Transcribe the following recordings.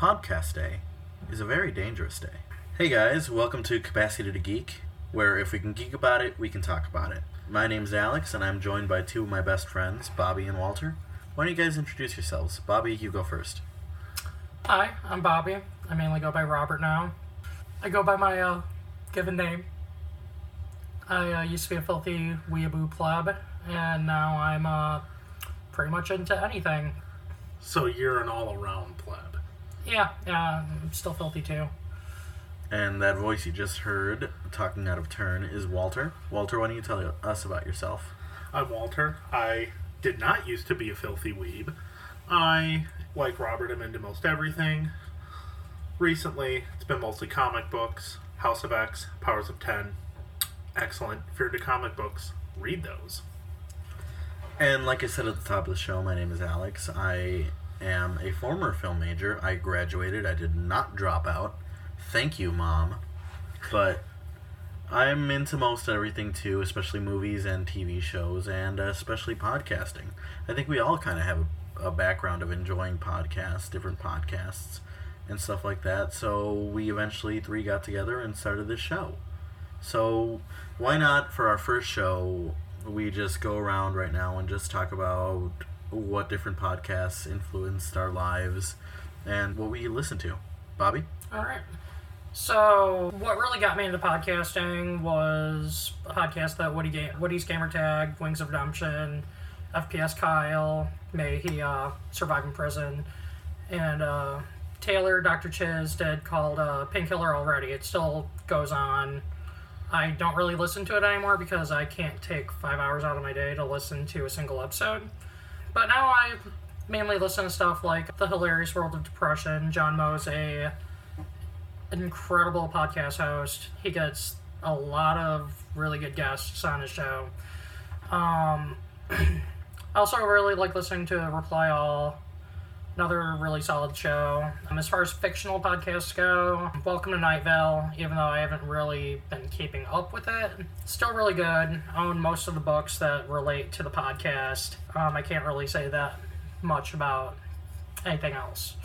podcast day is a very dangerous day. Hey guys, welcome to Capacity to Geek, where if we can geek about it, we can talk about it. My name's Alex, and I'm joined by two of my best friends, Bobby and Walter. Why don't you guys introduce yourselves? Bobby, you go first. Hi, I'm Bobby. I mainly go by Robert now. I go by my uh, given name. I uh, used to be a filthy weeaboo pleb, and now I'm uh, pretty much into anything. So you're an all-around pleb. Yeah, yeah, I'm still filthy too. And that voice you just heard, talking out of turn, is Walter. Walter, why don't you tell us about yourself? I'm Walter. I did not used to be a filthy weeb. I, like Robert, am into most everything. Recently, it's been mostly comic books, House of X, Powers of Ten. Excellent. If you're into comic books, read those. And like I said at the top of the show, my name is Alex. I am a former film major. I graduated. I did not drop out. Thank you, Mom. But I'm into most everything too, especially movies and TV shows, and uh, especially podcasting. I think we all kind of have a, a background of enjoying podcasts, different podcasts, and stuff like that. So we eventually three got together and started this show. So why not for our first show? We just go around right now and just talk about what different podcasts influenced our lives and what we listen to. Bobby? All right. So, what really got me into podcasting was a podcast that Woody Ga- Woody's Gamer Tag, Wings of Redemption, FPS Kyle, May he uh, survive in prison, and uh, Taylor, Dr. Chiz did called uh, Painkiller already. It still goes on. I don't really listen to it anymore because I can't take five hours out of my day to listen to a single episode. But now I mainly listen to stuff like The Hilarious World of Depression. John Moe's a incredible podcast host. He gets a lot of really good guests on his show. Um, I also really like listening to Reply All, another really solid show. Um, as far as fictional podcasts go, Welcome to Night Vale, even though I haven't really been keeping up with it, still really good. Own most of the books that relate to the podcast. Um, I can't really say that much about anything else.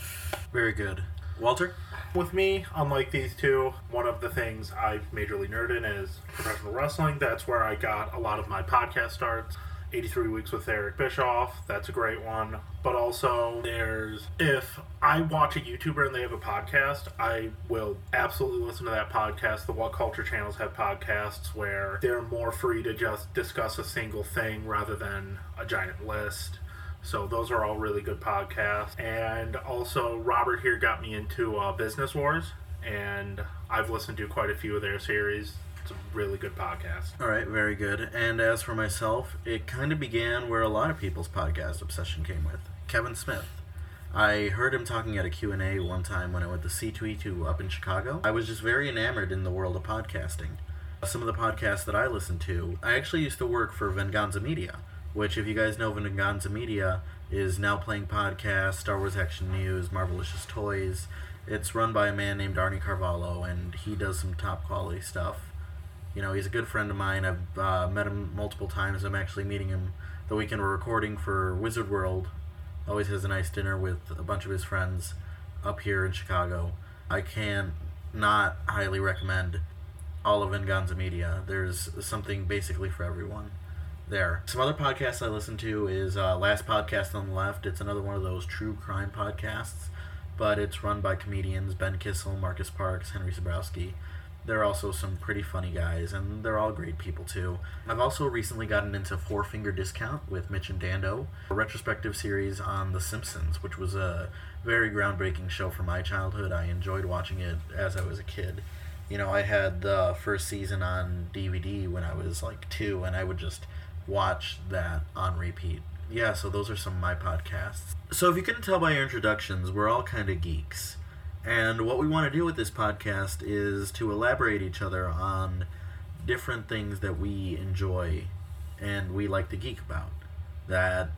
Very good. Walter? With me, unlike these two, one of the things I majorly nerd in is professional wrestling. That's where I got a lot of my podcast starts. 83 Weeks with Eric Bischoff, that's a great one. But also, there's if I watch a YouTuber and they have a podcast, I will absolutely listen to that podcast. The What Culture channels have podcasts where they're more free to just discuss a single thing rather than a giant list. So those are all really good podcasts. And also, Robert here got me into uh, Business Wars, and I've listened to quite a few of their series. It's a really good podcast. All right, very good. And as for myself, it kind of began where a lot of people's podcast obsession came with Kevin Smith. I heard him talking at a Q&A one time when I went to C2E2 up in Chicago. I was just very enamored in the world of podcasting. Some of the podcasts that I listened to, I actually used to work for Venganza Media, which, if you guys know Venganza Media, is now playing podcasts, Star Wars Action News, Marvelicious Toys. It's run by a man named Arnie Carvalho, and he does some top quality stuff. You know, he's a good friend of mine. I've uh, met him multiple times. I'm actually meeting him the weekend we're recording for Wizard World. Always has a nice dinner with a bunch of his friends up here in Chicago. I can not highly recommend all of Venganza Media. There's something basically for everyone there. Some other podcasts I listen to is uh, Last Podcast on the Left. It's another one of those true crime podcasts, but it's run by comedians Ben Kissel, Marcus Parks, Henry Zebrowski. They're also some pretty funny guys, and they're all great people too. I've also recently gotten into Four Finger Discount with Mitch and Dando, a retrospective series on The Simpsons, which was a very groundbreaking show for my childhood. I enjoyed watching it as I was a kid. You know, I had the first season on DVD when I was like two, and I would just watch that on repeat. Yeah, so those are some of my podcasts. So if you couldn't tell by your introductions, we're all kind of geeks. And what we want to do with this podcast is to elaborate each other on different things that we enjoy and we like to geek about. That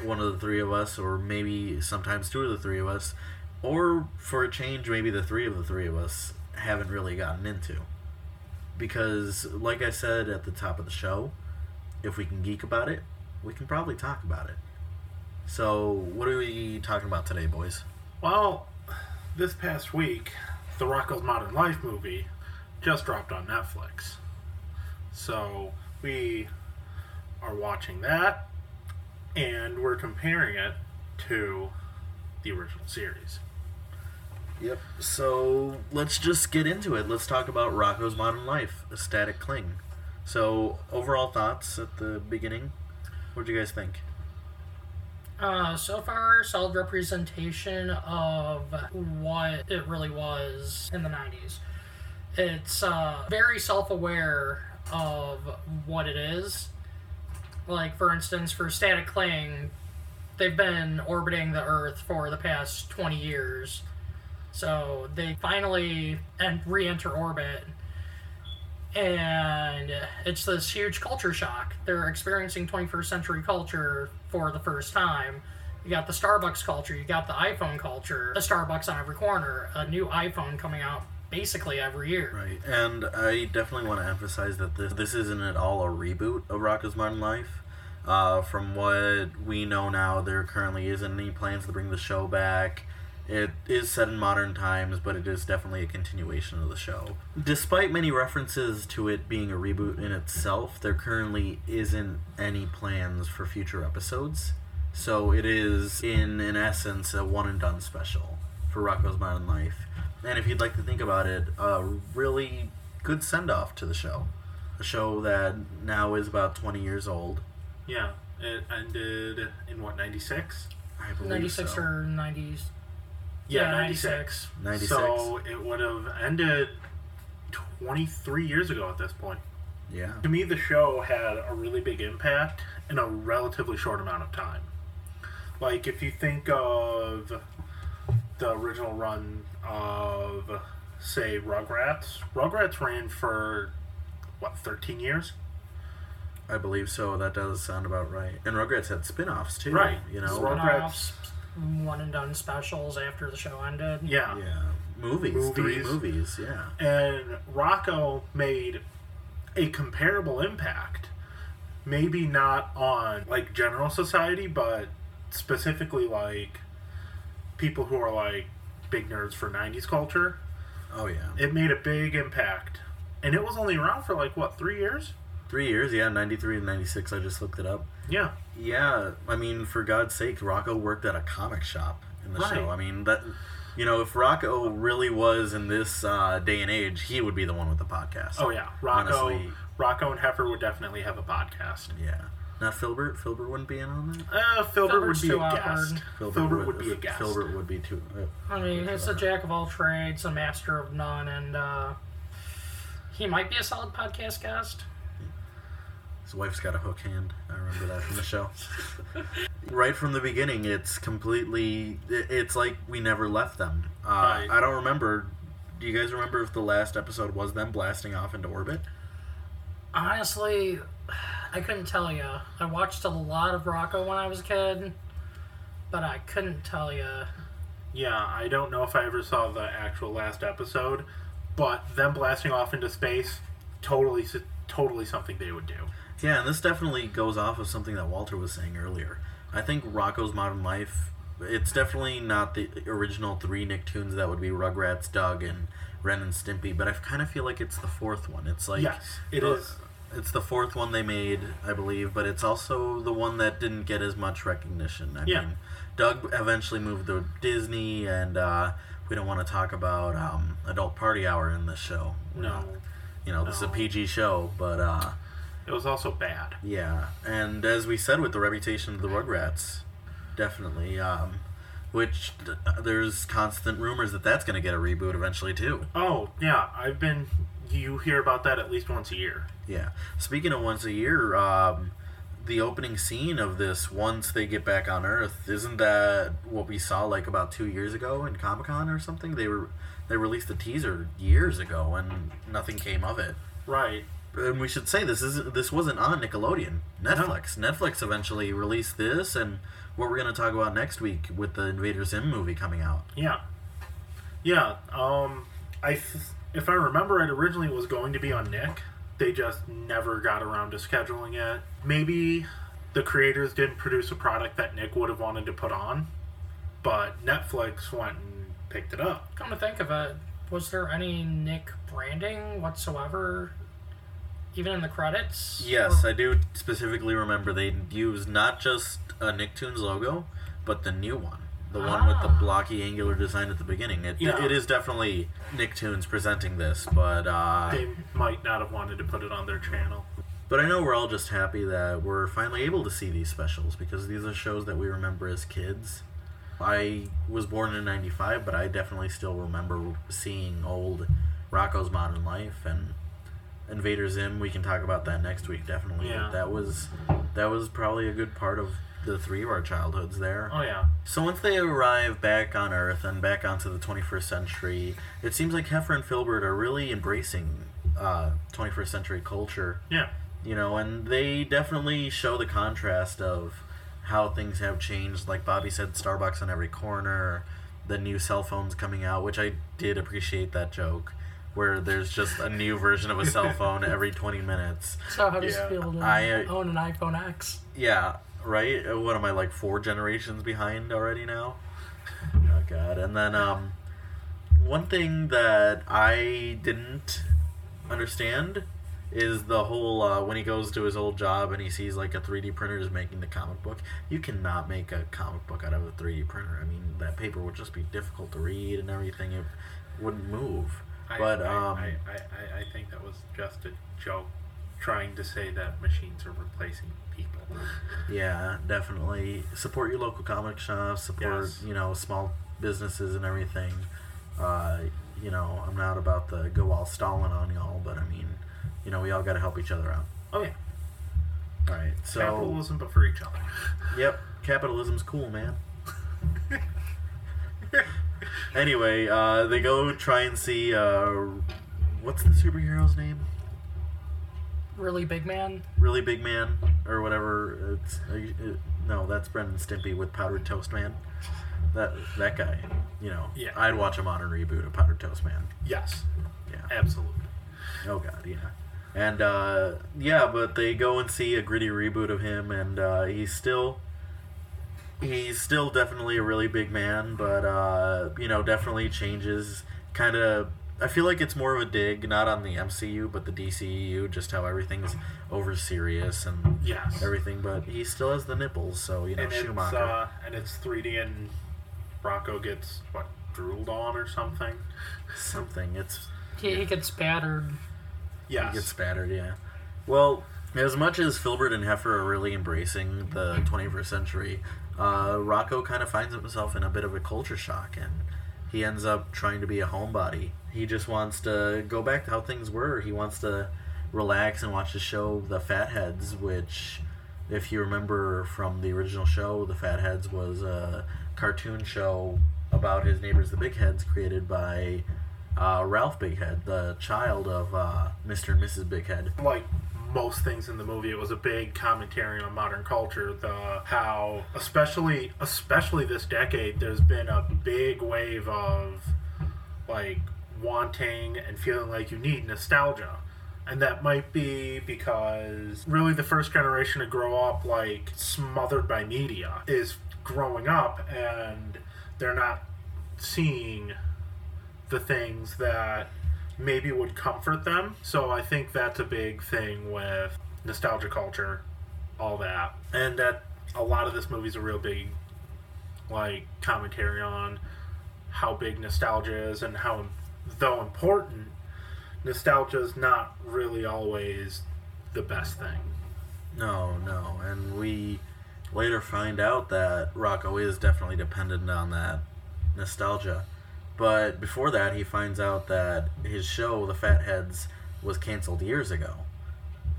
one of the three of us, or maybe sometimes two of the three of us, or for a change, maybe the three of the three of us haven't really gotten into. Because, like I said at the top of the show, if we can geek about it, we can probably talk about it. So, what are we talking about today, boys? Well, this past week, the Rocko's Modern Life movie just dropped on Netflix. So we are watching that, and we're comparing it to the original series. Yep. So let's just get into it. Let's talk about Rocko's Modern Life, a static cling. So overall thoughts at the beginning. What do you guys think? Uh, so far, solid representation of what it really was in the 90s. It's uh, very self aware of what it is. Like, for instance, for Static Cling, they've been orbiting the Earth for the past 20 years. So they finally re enter orbit. And it's this huge culture shock. They're experiencing 21st century culture for the first time. You got the Starbucks culture, you got the iPhone culture, a Starbucks on every corner, a new iPhone coming out basically every year. Right. And I definitely want to emphasize that this this isn't at all a reboot of Rocko's Modern Life. Uh, from what we know now, there currently isn't any plans to bring the show back. It is set in modern times, but it is definitely a continuation of the show. Despite many references to it being a reboot in itself, there currently isn't any plans for future episodes. So it is, in in essence, a one and done special for Rocko's Modern Life. And if you'd like to think about it, a really good send off to the show. A show that now is about 20 years old. Yeah, it ended in what, 96? I believe 96 so. or 90s. Yeah, Yeah, 96. 96. So it would have ended 23 years ago at this point. Yeah. To me, the show had a really big impact in a relatively short amount of time. Like, if you think of the original run of, say, Rugrats, Rugrats ran for, what, 13 years? I believe so. That does sound about right. And Rugrats had spin offs too. Right. You know? So- Spin-offs, one and done specials after the show ended. Yeah. yeah. Movies. Three Movies. movies. Yeah. And Rocko made a comparable impact. Maybe not on like general society, but specifically like people who are like big nerds for 90s culture. Oh, yeah. It made a big impact. And it was only around for like what, 3 years? Three years. Yeah. 93 and 96. I just looked it up. Yeah. Yeah. I mean, for God's sake, Rocko worked at a comic shop in the Right. show. I mean, that. You know, if Rocko really was in this uh, day and age, he would be the one with the podcast. Oh yeah. Rocko Honestly. Rocko and Heifer would definitely have a podcast. Yeah. Not Filbert. Filbert wouldn't be in on that. Uh, Filbert Filbert's would be too a awkward. guest. Filbert, would, be a guest. Filbert would be too. Uh, I mean, he's a jack of all trades, a master of none, and uh, he might be a solid podcast guest. His wife's got a hook hand. I remember that from the show. right from the beginning, it's completely. It's like we never left them. Uh, Right. I don't remember. Do you guys remember if the last episode was them blasting off into orbit? Honestly, I couldn't tell you. I watched a lot of Rocko when I was a kid, but I couldn't tell you. Yeah, I don't know if I ever saw the actual last episode, but them blasting off into space, totally, totally something they would do. Yeah, and this definitely goes off of something that Walter was saying earlier. I think Rocko's Modern Life, it's definitely not the original three Nicktoons that would be Rugrats, Doug, and Ren and Stimpy, but I kind of feel like it's the fourth one. It's like Yes, it is. It's the fourth one they made, I believe, but it's also the one that didn't get as much recognition. I Yeah. mean, Doug eventually moved to Disney, and uh, we don't want to talk about um, Adult Party Hour in this show. We're No, not- you know, this is a PG show, but uh, it was also bad. yeah, and as we said with the reputation of the Rugrats, definitely. Um, which there's constant rumors that that's going to get a reboot eventually too. Oh yeah, I've been. You hear about that at least once a year. Yeah. Speaking of once a year, um, the opening scene of this, once they get back on Earth, isn't that what we saw like about two years ago in Comic Con or something? They were they released a teaser years ago and nothing came of it. Right. And we should say this isn't this wasn't on Nickelodeon. Netflix. Netflix eventually released this and what we're gonna talk about next week with the Invader Zim movie coming out. Yeah. Yeah. Um, I, th- if I remember right, originally it was going to be on Nick. They just never got around to scheduling it. Maybe the creators didn't produce a product that Nick would have wanted to put on, but Netflix went and picked it up. Come to think of it, was there any Nick branding whatsoever, even in the credits? Yes, Or- I do specifically remember they used not just a Nicktoons logo, but the new one. The one with the Ah. blocky angular design at the beginning. It, Yeah. it is definitely Nicktoons presenting this, but uh, They might not have wanted to put it on their channel. but I know we're all just happy that we're finally able to see these specials because these are shows that we remember as kids. I was born in '95, but I definitely still remember seeing old Rocko's Modern Life and Invader Zim. We can talk about that next week, definitely. Yeah. But that was that was probably a good part of the three of our childhoods there. Oh yeah, So once they arrive back on Earth and back onto the 21st century, it seems like Heifer and Filbert are really embracing uh, 21st century culture yeah, you know, and they definitely show the contrast of how things have changed. Like Bobby said, Starbucks on every corner, the new cell phones coming out, which I did appreciate that joke, where there's just a new version of a cell phone every 20 minutes. So how does Yeah. it feel to I, own an iPhone X? Yeah, right? Uh, What am I, like four generations behind already now? Oh, God. And then, um, one thing that I didn't understand is the whole uh, when he goes to his old job and he sees like a 3D printer is making the comic book. You cannot make a comic book out of a 3D printer. I mean, that paper would just be difficult to read and everything. It wouldn't move. I, But, I, um, I, I, I, I think that was just a joke, trying to say that machines are replacing people. Yeah, definitely. Support your local comic shops. Support Yes. you know small businesses and everything. Uh, you know, I'm not about the go all Stalin on y'all, but I mean, you know, we all got to help each other out. Oh yeah, All right, so capitalism, but for each other. yep, capitalism's cool, man. anyway, uh, they go try and see uh, what's the superhero's name? Really big man? Really big man or whatever. It's uh, uh, no, that's Ren and Stimpy with Powdered Toast Man. That that guy, you know. Yeah. I'd watch a modern reboot of Powdered Toast Man. Yes, Yeah. absolutely. Oh god, yeah. And uh, yeah, but they go and see a gritty reboot of him, and uh, he's still he's still definitely a really big man, but uh, you know, definitely changes. Kind of, I feel like it's more of a dig, not on the MCU, but the DCEU, just how everything's over serious and Yes. everything. But he still has the nipples, so you know, and it's Schumacher. uh, and it's 3D, and Rocko gets what drooled on or something. Something. It's He, he gets battered. Yes. He gets spattered, yeah. Well, as much as Filbert and Heifer are really embracing the 21st century, uh, Rocko kind of finds himself in a bit of a culture shock, and he ends up trying to be a homebody. He just wants to go back to how things were. He wants to relax and watch the show The Fatheads, which, if you remember from the original show, The Fatheads was a cartoon show about his neighbors, the Big Heads, created by uh, Ralph Bighead, the child of uh, Mr. and Mrs. Bighead. like most things in the movie, it was a big commentary on modern culture. The how, especially especially this decade, there's been a big wave of like wanting and feeling like you need nostalgia. And that might be because really the first generation to grow up like smothered by media is growing up and they're not seeing the things that maybe would comfort them. So I think that's a big thing with nostalgia culture, all that. And that a lot of this movie's a real big like commentary on how big nostalgia is and how though important nostalgia is not really always the best thing. No, no. And we later find out that Rocko is definitely dependent on that nostalgia. But before that, he finds out that his show, The Fatheads, was canceled years ago.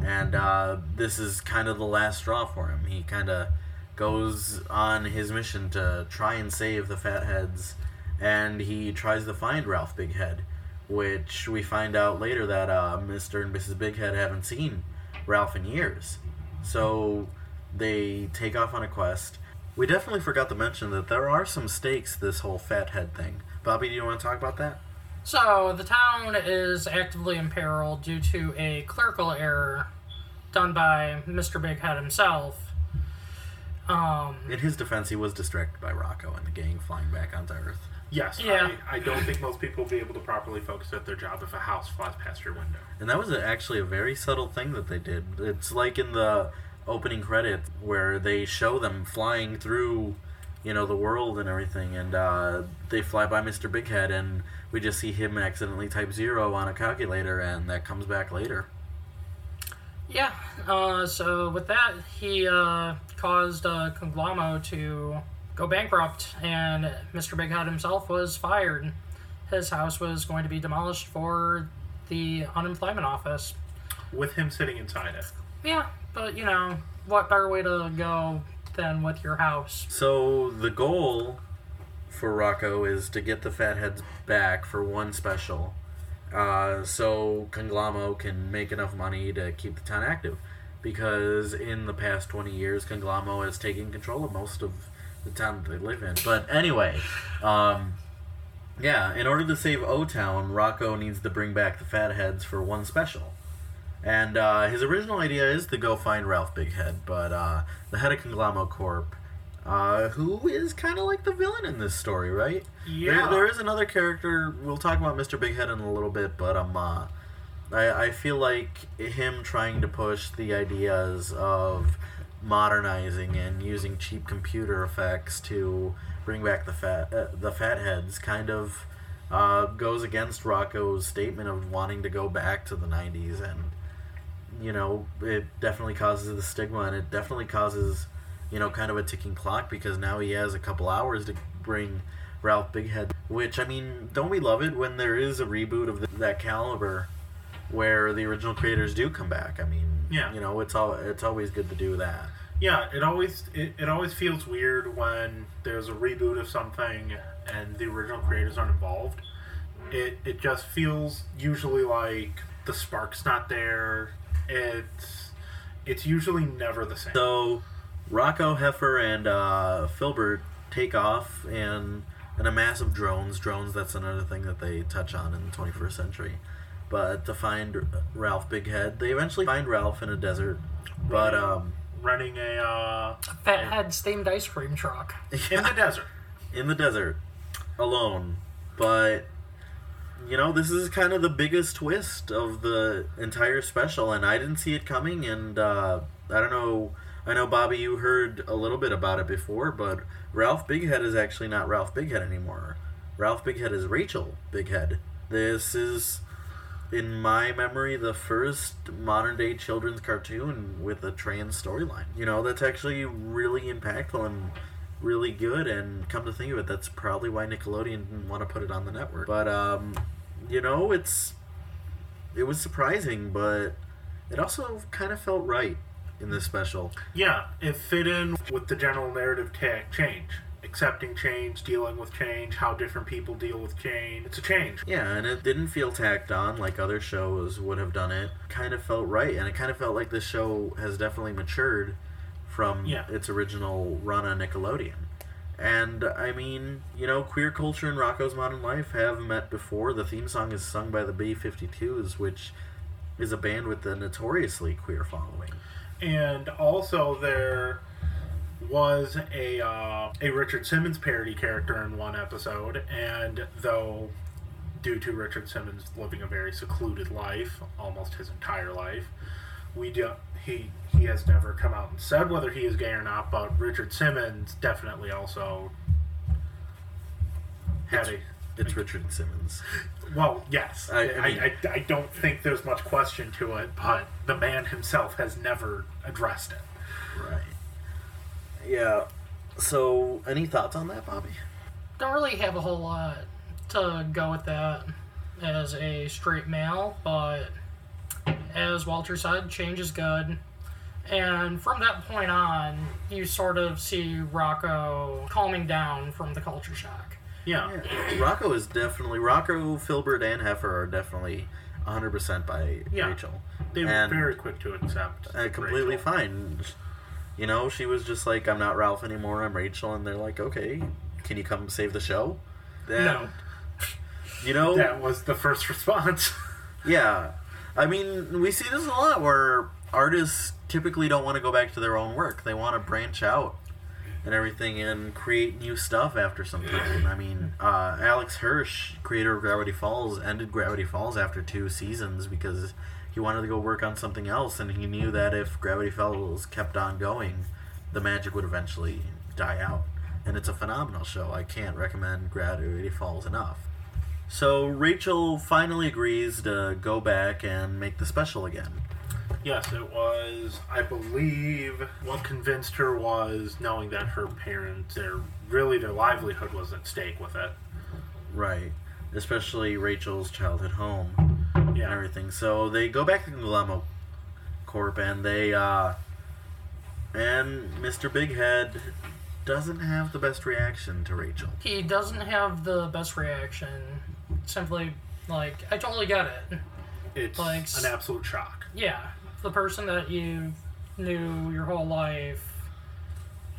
And uh, this is kind of the last straw for him. He kind of goes on his mission to try and save the Fatheads, and he tries to find Ralph Bighead, which we find out later that uh, Mr. and Mrs. Bighead haven't seen Ralph in years. So they take off on a quest. We definitely forgot to mention that there are some stakes this whole fathead thing. Bobby, do you want to talk about that? So, the town is actively in peril due to a clerical error done by Mr. Big Head himself. Um, In his defense, he was distracted by Rocko and the gang flying back onto Earth. Yes. Yeah. I, I don't think most people will be able to properly focus at their job if a house flies past your window. And that was actually a very subtle thing that they did. It's like in the opening credit where they show them flying through, you know, the world and everything, and uh, they fly by Mr. Big Head, and we just see him accidentally type zero on a calculator, and that comes back later. Yeah. Uh, so with that, he uh, caused uh, Conglom-O to go bankrupt, and Mr. Big Head himself was fired. His house was going to be demolished for the unemployment office. With him sitting inside it. Yeah, but you know, what better way to go than with your house? So the goal for Rocko is to get the Fatheads back for one special, uh, so Conglom-O can make enough money to keep the town active. Because in the past 20 years, Conglom-O has taken control of most of the town that they live in. But anyway, um, yeah, in order to save O Town, Rocko needs to bring back the Fatheads for one special. And uh, his original idea is to go find Ralph Bighead, but uh, the head of Conglom-O Corp, uh, who is kind of like the villain in this story, right? Yeah. There, there is another character. We'll talk about Mr. Bighead in a little bit, but um, uh, I, I feel like him trying to push the ideas of modernizing and using cheap computer effects to bring back the fat uh, the fatheads kind of uh, goes against Rocko's statement of wanting to go back to the 90s and you know it definitely causes the stigma and it definitely causes you know kind of a ticking clock because now he has a couple hours to bring Ralph Bighead which I mean don't we love it when there is a reboot of th that caliber where the original creators do come back I mean Yeah. you know it's all it's always good to do that Yeah, it always it, it always feels weird when there's a reboot of something and the original creators aren't involved. It it just feels usually like the spark's not there. It's it's usually never the same. So, Rocko, Heifer, and uh, Filbert take off in, in a mass of drones. Drones, that's another thing that they touch on in the 21st century. But to find Ralph Bighead, they eventually find Ralph in a desert. But, um, Running a uh, Fathead steamed ice cream truck. in the desert. in the desert, alone. But, you know, this is kind of the biggest twist of the entire special, and I didn't see it coming, and uh, I don't know. I know, Bobby, you heard a little bit about it before, but Ralph Bighead is actually not Ralph Bighead anymore. Ralph Bighead is Rachel Bighead. This is, in my memory, the first modern day children's cartoon with a trans storyline. You know, that's actually really impactful and really good and come to think of it that's probably why nickelodeon didn't want to put it on the network but um you know it's it was surprising but it also kind of felt right in this special Yeah, it fit in with the general narrative ta- change. Accepting change, dealing with change, how different people deal with change. It's a change. yeah and it didn't feel tacked on like other shows would have done it kind of felt right and it kind of felt like this show has definitely matured from Yeah. its original run on nickelodeon and I mean, you know, queer culture and Rocko's Modern Life have met before. The theme song is sung by the B 52s, which is a band with a notoriously queer following. And also there was a uh, a Richard Simmons parody character in one episode, and though due to Richard Simmons living a very secluded life, almost his entire life, we do he he has never come out and said whether he is gay or not, but Richard Simmons definitely also had a It's Richard Simmons. well, yes. I- I, I I, I, I don't think there's much question to it, but the man himself has never addressed it. Right. Yeah. So, any thoughts on that, Bobby? Don't really have a whole lot to go with that as a straight male, but as Walter said, change is good. And from that point on, you sort of see Rocko calming down from the culture shock. Yeah. Yeah. Rocko is definitely Rocko, Filbert, and Heifer are definitely 100% by Yeah. Rachel. They were And- very quick to accept. uh, completely Rachel. fine. You know, she was just like, "I'm not Ralph anymore. I'm Rachel," and they're like, "Okay, can you come save the show?" And, No. You know, That was the first response. yeah. I mean, we see this a lot where artists typically don't want to go back to their own work. They want to branch out and everything and create new stuff after some time. I mean, uh, Alex Hirsch, creator of Gravity Falls, ended Gravity Falls after two seasons because he wanted to go work on something else, and he knew that if Gravity Falls kept on going, the magic would eventually die out. And it's a phenomenal show. I can't recommend Gravity Falls enough. So Rachel finally agrees to go back and make the special again. Yes, it was. I believe what convinced her was knowing that her parents, their really their livelihood was at stake with it. Right. Especially Rachel's childhood home and Yeah, everything. So they go back to the Guillermo Corp and they uh and Mr. Bighead doesn't have the best reaction to Rachel. He doesn't have the best reaction. Simply, like, I totally get it. it's Like an absolute shock. Yeah, the person that you knew your whole life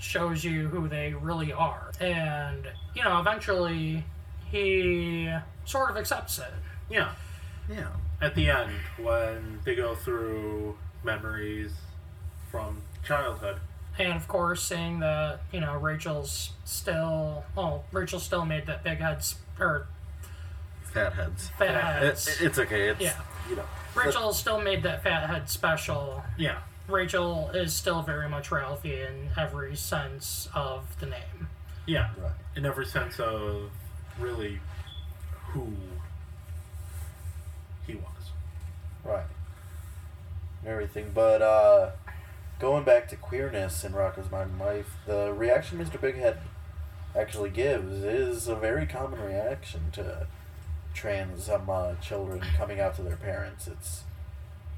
shows you who they really are. And, you know, eventually he sort of accepts it. Yeah, Yeah. at the end when they go through memories from childhood. And of course, seeing that, you know, Rachel's still, oh, Rachel still made that big head, sp- or Fat heads. fat Fat It, heads. it's okay. It's Yeah. you know. Rachel still made that fat head special. Yeah, Rachel is still very much Ralphie in every sense of the name. yeah, Right. in every sense of really who he was. Right. And everything. But uh going back to queerness in Rocko's Modern Life, the reaction Mr. Bighead actually gives is a very common reaction to trans um, uh, children coming out to their parents. It's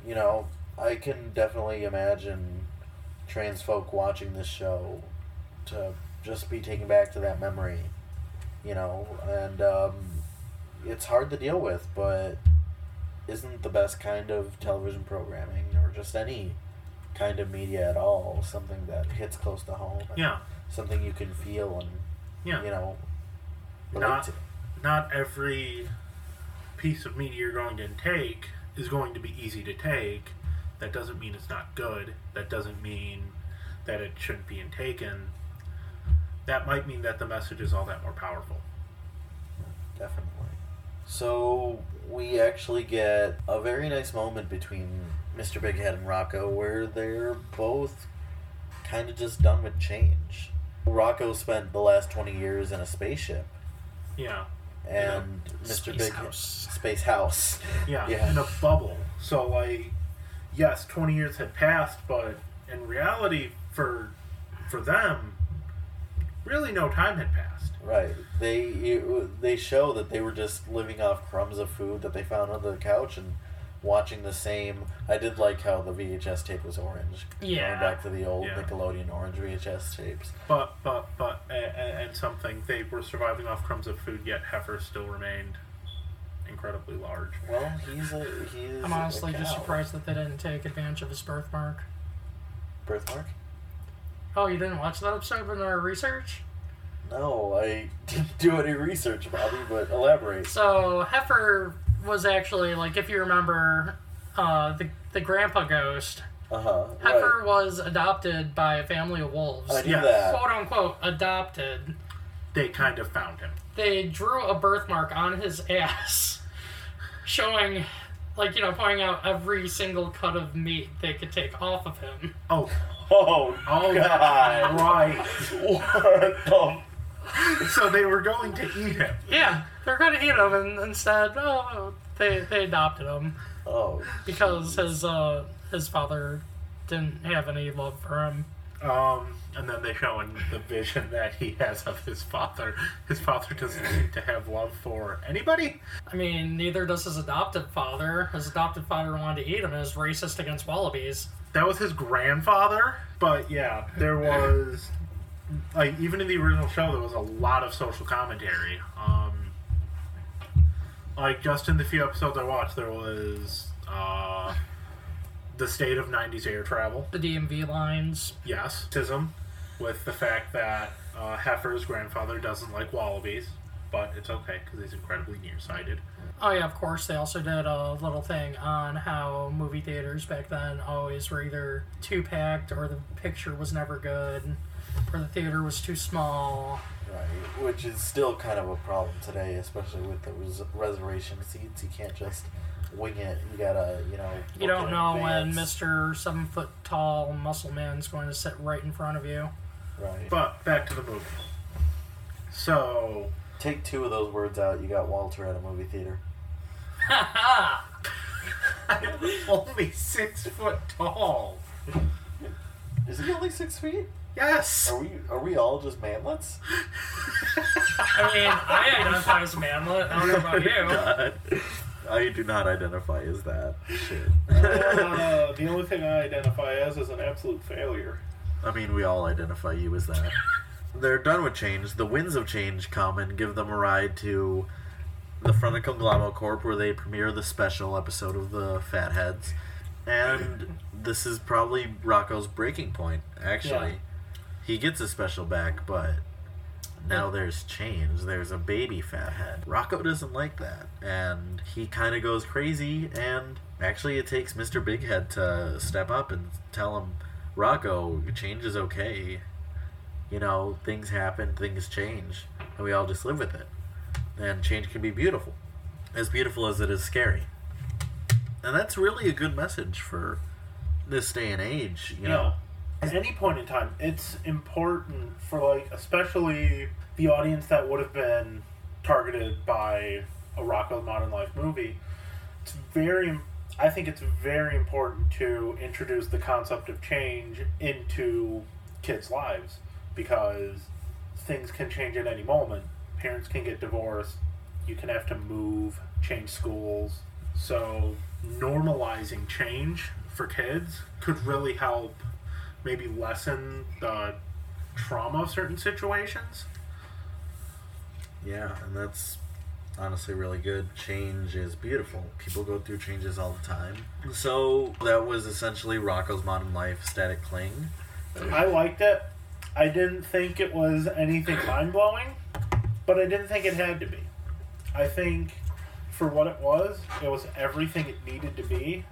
you know, I can definitely imagine trans folk watching this show to just be taken back to that memory, you know, and um, it's hard to deal with, but isn't the best kind of television programming or just any kind of media at all something that hits close to home and Yeah, something you can feel and yeah. you know Not- to not every piece of media you're going to take is going to be easy to take. That doesn't mean it's not good. That doesn't mean that it shouldn't be taken. That might mean that the message is all that more powerful. definitely so we actually get a very nice moment between mr bighead and rocko where they're both kind of just done with change rocko spent the last 20 years in a spaceship Yeah, and mr Space big House. space house yeah, Yeah. in a bubble. So like, yes, twenty years had passed, but in reality, for for them, really no time had passed. Right. They you, they show that they were just living off crumbs of food that they found under the couch and watching the same. I did like how the VHS tape was orange. Yeah. Going back to the old Yeah. Nickelodeon orange VHS tapes. But but but and, and something they were surviving off crumbs of food, yet Heifer still remained incredibly large. Well, he's a he is. I'm honestly a just surprised that they didn't take advantage of his birthmark. Birthmark? Oh, you didn't watch that episode in our research? No, I didn't do any research, Bobby. But elaborate. So Heifer was actually like, if you remember, uh, the the grandpa ghost. Uh huh. Heifer Right. was adopted by a family of wolves. I knew Yes. that. Quote unquote adopted. They kind of found him. They drew a birthmark on his ass, showing, like you know, pointing out every single cut of meat they could take off of him. Oh, Oh, oh, God. right. what the So they were going to eat him. Yeah, they're gonna eat him, and instead, oh, they they adopted him Oh, because his uh his father didn't have any love for him. Um, and then they show in the vision that he has of his father. His father doesn't seem to have love for anybody. I mean, neither does his adopted father. His adopted father wanted to eat him and is racist against wallabies. That was his grandfather. But yeah, there was like even in the original show, there was a lot of social commentary. Um, like just in the few episodes I watched, there was uh, the state of '90s air travel. The DMV lines. Yes, tism with the fact that uh, Heifer's grandfather doesn't like wallabies, but it's okay because he's incredibly nearsighted. Oh yeah, of course. They also did a little thing on how movie theaters back then always were either too packed or the picture was never good. or the theater was too small. Right, which is still kind of a problem today, especially with the res- reservation seats. You can't just wing it. You gotta, you know. You don't in know when. Mr. Seven Foot Tall Muscle Man's going to sit right in front of you. Right. But back to the movie. So Take two of those words out. You got Walter at a movie theater. Ha I'm only six foot tall. Is he only six feet? Yes. Are we? Are we all just manlets? I mean, I identify as a manlet. I don't know about you. God. I do not identify as that. Shit. Uh, the only thing I identify as is an absolute failure. I mean, we all identify you as that. They're done with change. The winds of change come and give them a ride to the front of Conglomero Corp, where they premiere the special episode of the Fatheads. And this is probably Rocko's breaking point. Actually, Yeah. He gets a special back, but now there's change. There's a baby fathead. Rocko doesn't like that, and he kind of goes crazy. And actually, it takes Mr. Bighead to step up and tell him, Rocko, change is okay. You know, things happen, things change, and we all just live with it. And change can be beautiful, as beautiful as it is scary. And that's really a good message for this day and age. You know, At any point in time, it's important for like, especially the audience that would have been targeted by a Rocko Modern Life movie. It's very, I think it's very important to introduce the concept of change into kids' lives because things can change at any moment. Parents can get divorced. You can have to move, change schools. So normalizing change for kids could really help maybe lessen the trauma of certain situations. Yeah, and that's honestly really good. Change is beautiful. People go through changes all the time. So that was essentially Rocko's Modern Life Static Cling. I liked it. I didn't think it was anything mind blowing, but I didn't think it had to be. I think for what it was, it was everything it needed to be,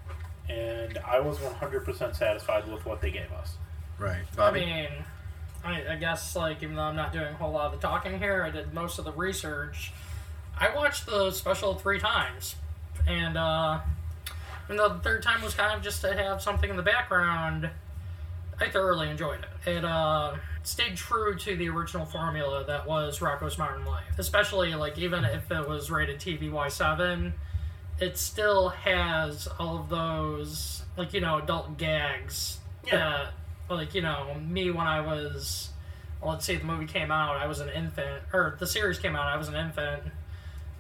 and I was 100% satisfied with what they gave us. Right. I mean, I, I guess like even though I'm not doing a whole lot of the talking here, I did most of the research. I watched the special three times, and uh, even though the third time was kind of just to have something in the background, I thoroughly enjoyed it. It uh, stayed true to the original formula that was Rocko's Modern Life, especially like even if it was rated TVY seven. It still has all of those, like, you know, adult gags Yeah. that like you know me when I was well, let's see, the movie came out I was an infant or the series came out I was an infant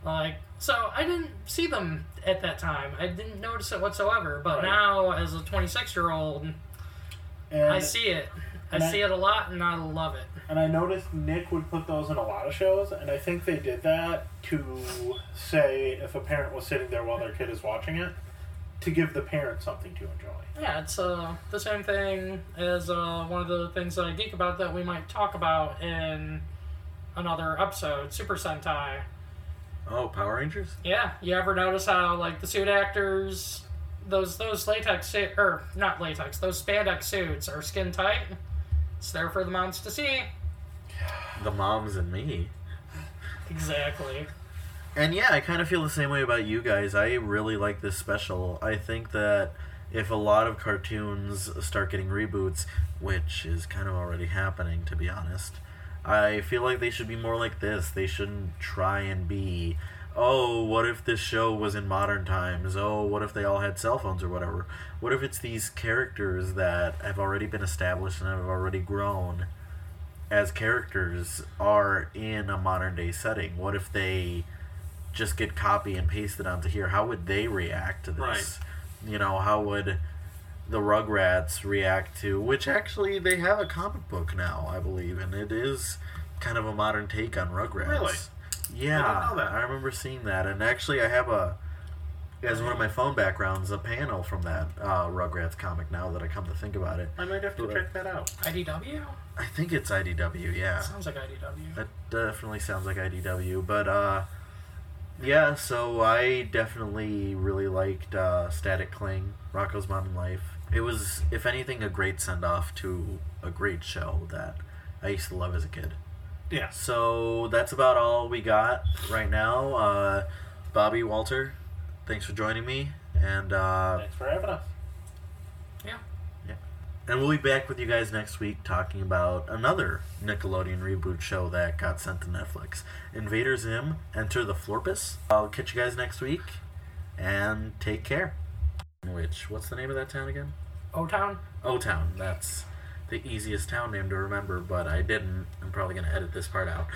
like so I didn't see them at that time I didn't notice it whatsoever but Right. now as a 26 year old And I see it I I- see it a lot and I love it And I noticed Nick would put those in a lot of shows, and I think they did that to say if a parent was sitting there while their kid is watching it, to give the parent something to enjoy. yeah it's uh, the same thing as uh, one of the things that I geek about that we might talk about in another episode Super Sentai oh, Power Rangers? Yeah, you ever notice how like the suit actors, those those latex suit or not latex, those spandex suits are skin tight. It's there for the moms to see. The moms and me. Exactly. And yeah, I kind of feel the same way about you guys. I really like this special. I think that if a lot of cartoons start getting reboots, which is kind of already happening, to be honest, I feel like they should be more like this. They shouldn't try and be, oh, what if this show was in modern times? Oh, what if they all had cell phones or whatever? What if it's these characters that have already been established and have already grown? As characters are in a modern day setting? What if they just get copy and pasted onto here? How would they react to this? Right. You know, how would the Rugrats react to which actually they have a comic book now, I believe, and it is kind of a modern take on Rugrats. Really? Yeah, I didn't know that. I remember seeing that, and actually, I have a as one of my phone backgrounds a panel from that uh, Rugrats comic. Now that I come to think about it, I might have to Right. check that out. IDW? I think it's IDW. Yeah, Sounds like IDW. that definitely sounds like IDW, but uh, yeah. So I definitely really liked uh, Static Cling, Rocko's Modern Life. It was, if anything, a great send off to a great show that I used to love as a kid. Yeah. So that's about all we got right now. Uh, Bobby Walter, thanks for joining me, and uh, Thanks for having us. And we'll be back with you guys next week talking about another Nickelodeon reboot show that got sent to Netflix, Invader Zim: Enter the Florpus. I'll catch you guys next week, and take care. Which what's the name of that town again? O Town. O Town. That's the easiest town name to remember, but I didn't. I'm probably gonna edit this part out.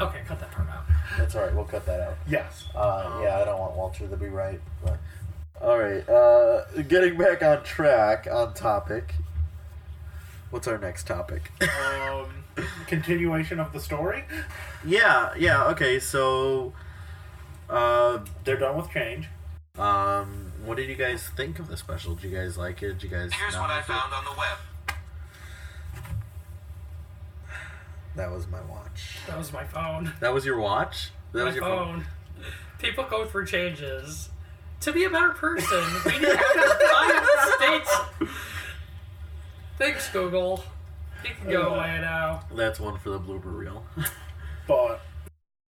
Okay, cut that part out. That's all right. We'll cut that out. Yes. Uh, yeah, I don't want Walter to be right. But... All right. Uh, getting back on track, on topic. What's our next topic? Um, continuation of the story. yeah, yeah. Okay, so, uh, They're done with change. um, what did you guys think of the special? Did you guys like it? Did you guys? Here's not what I like it? found on the web. That was my watch. That was my phone. That was your watch. That my was your phone. People go through changes. To be a better person, we need to have the States. Thanks, Google. You can go away now. That's one for the blooper reel. But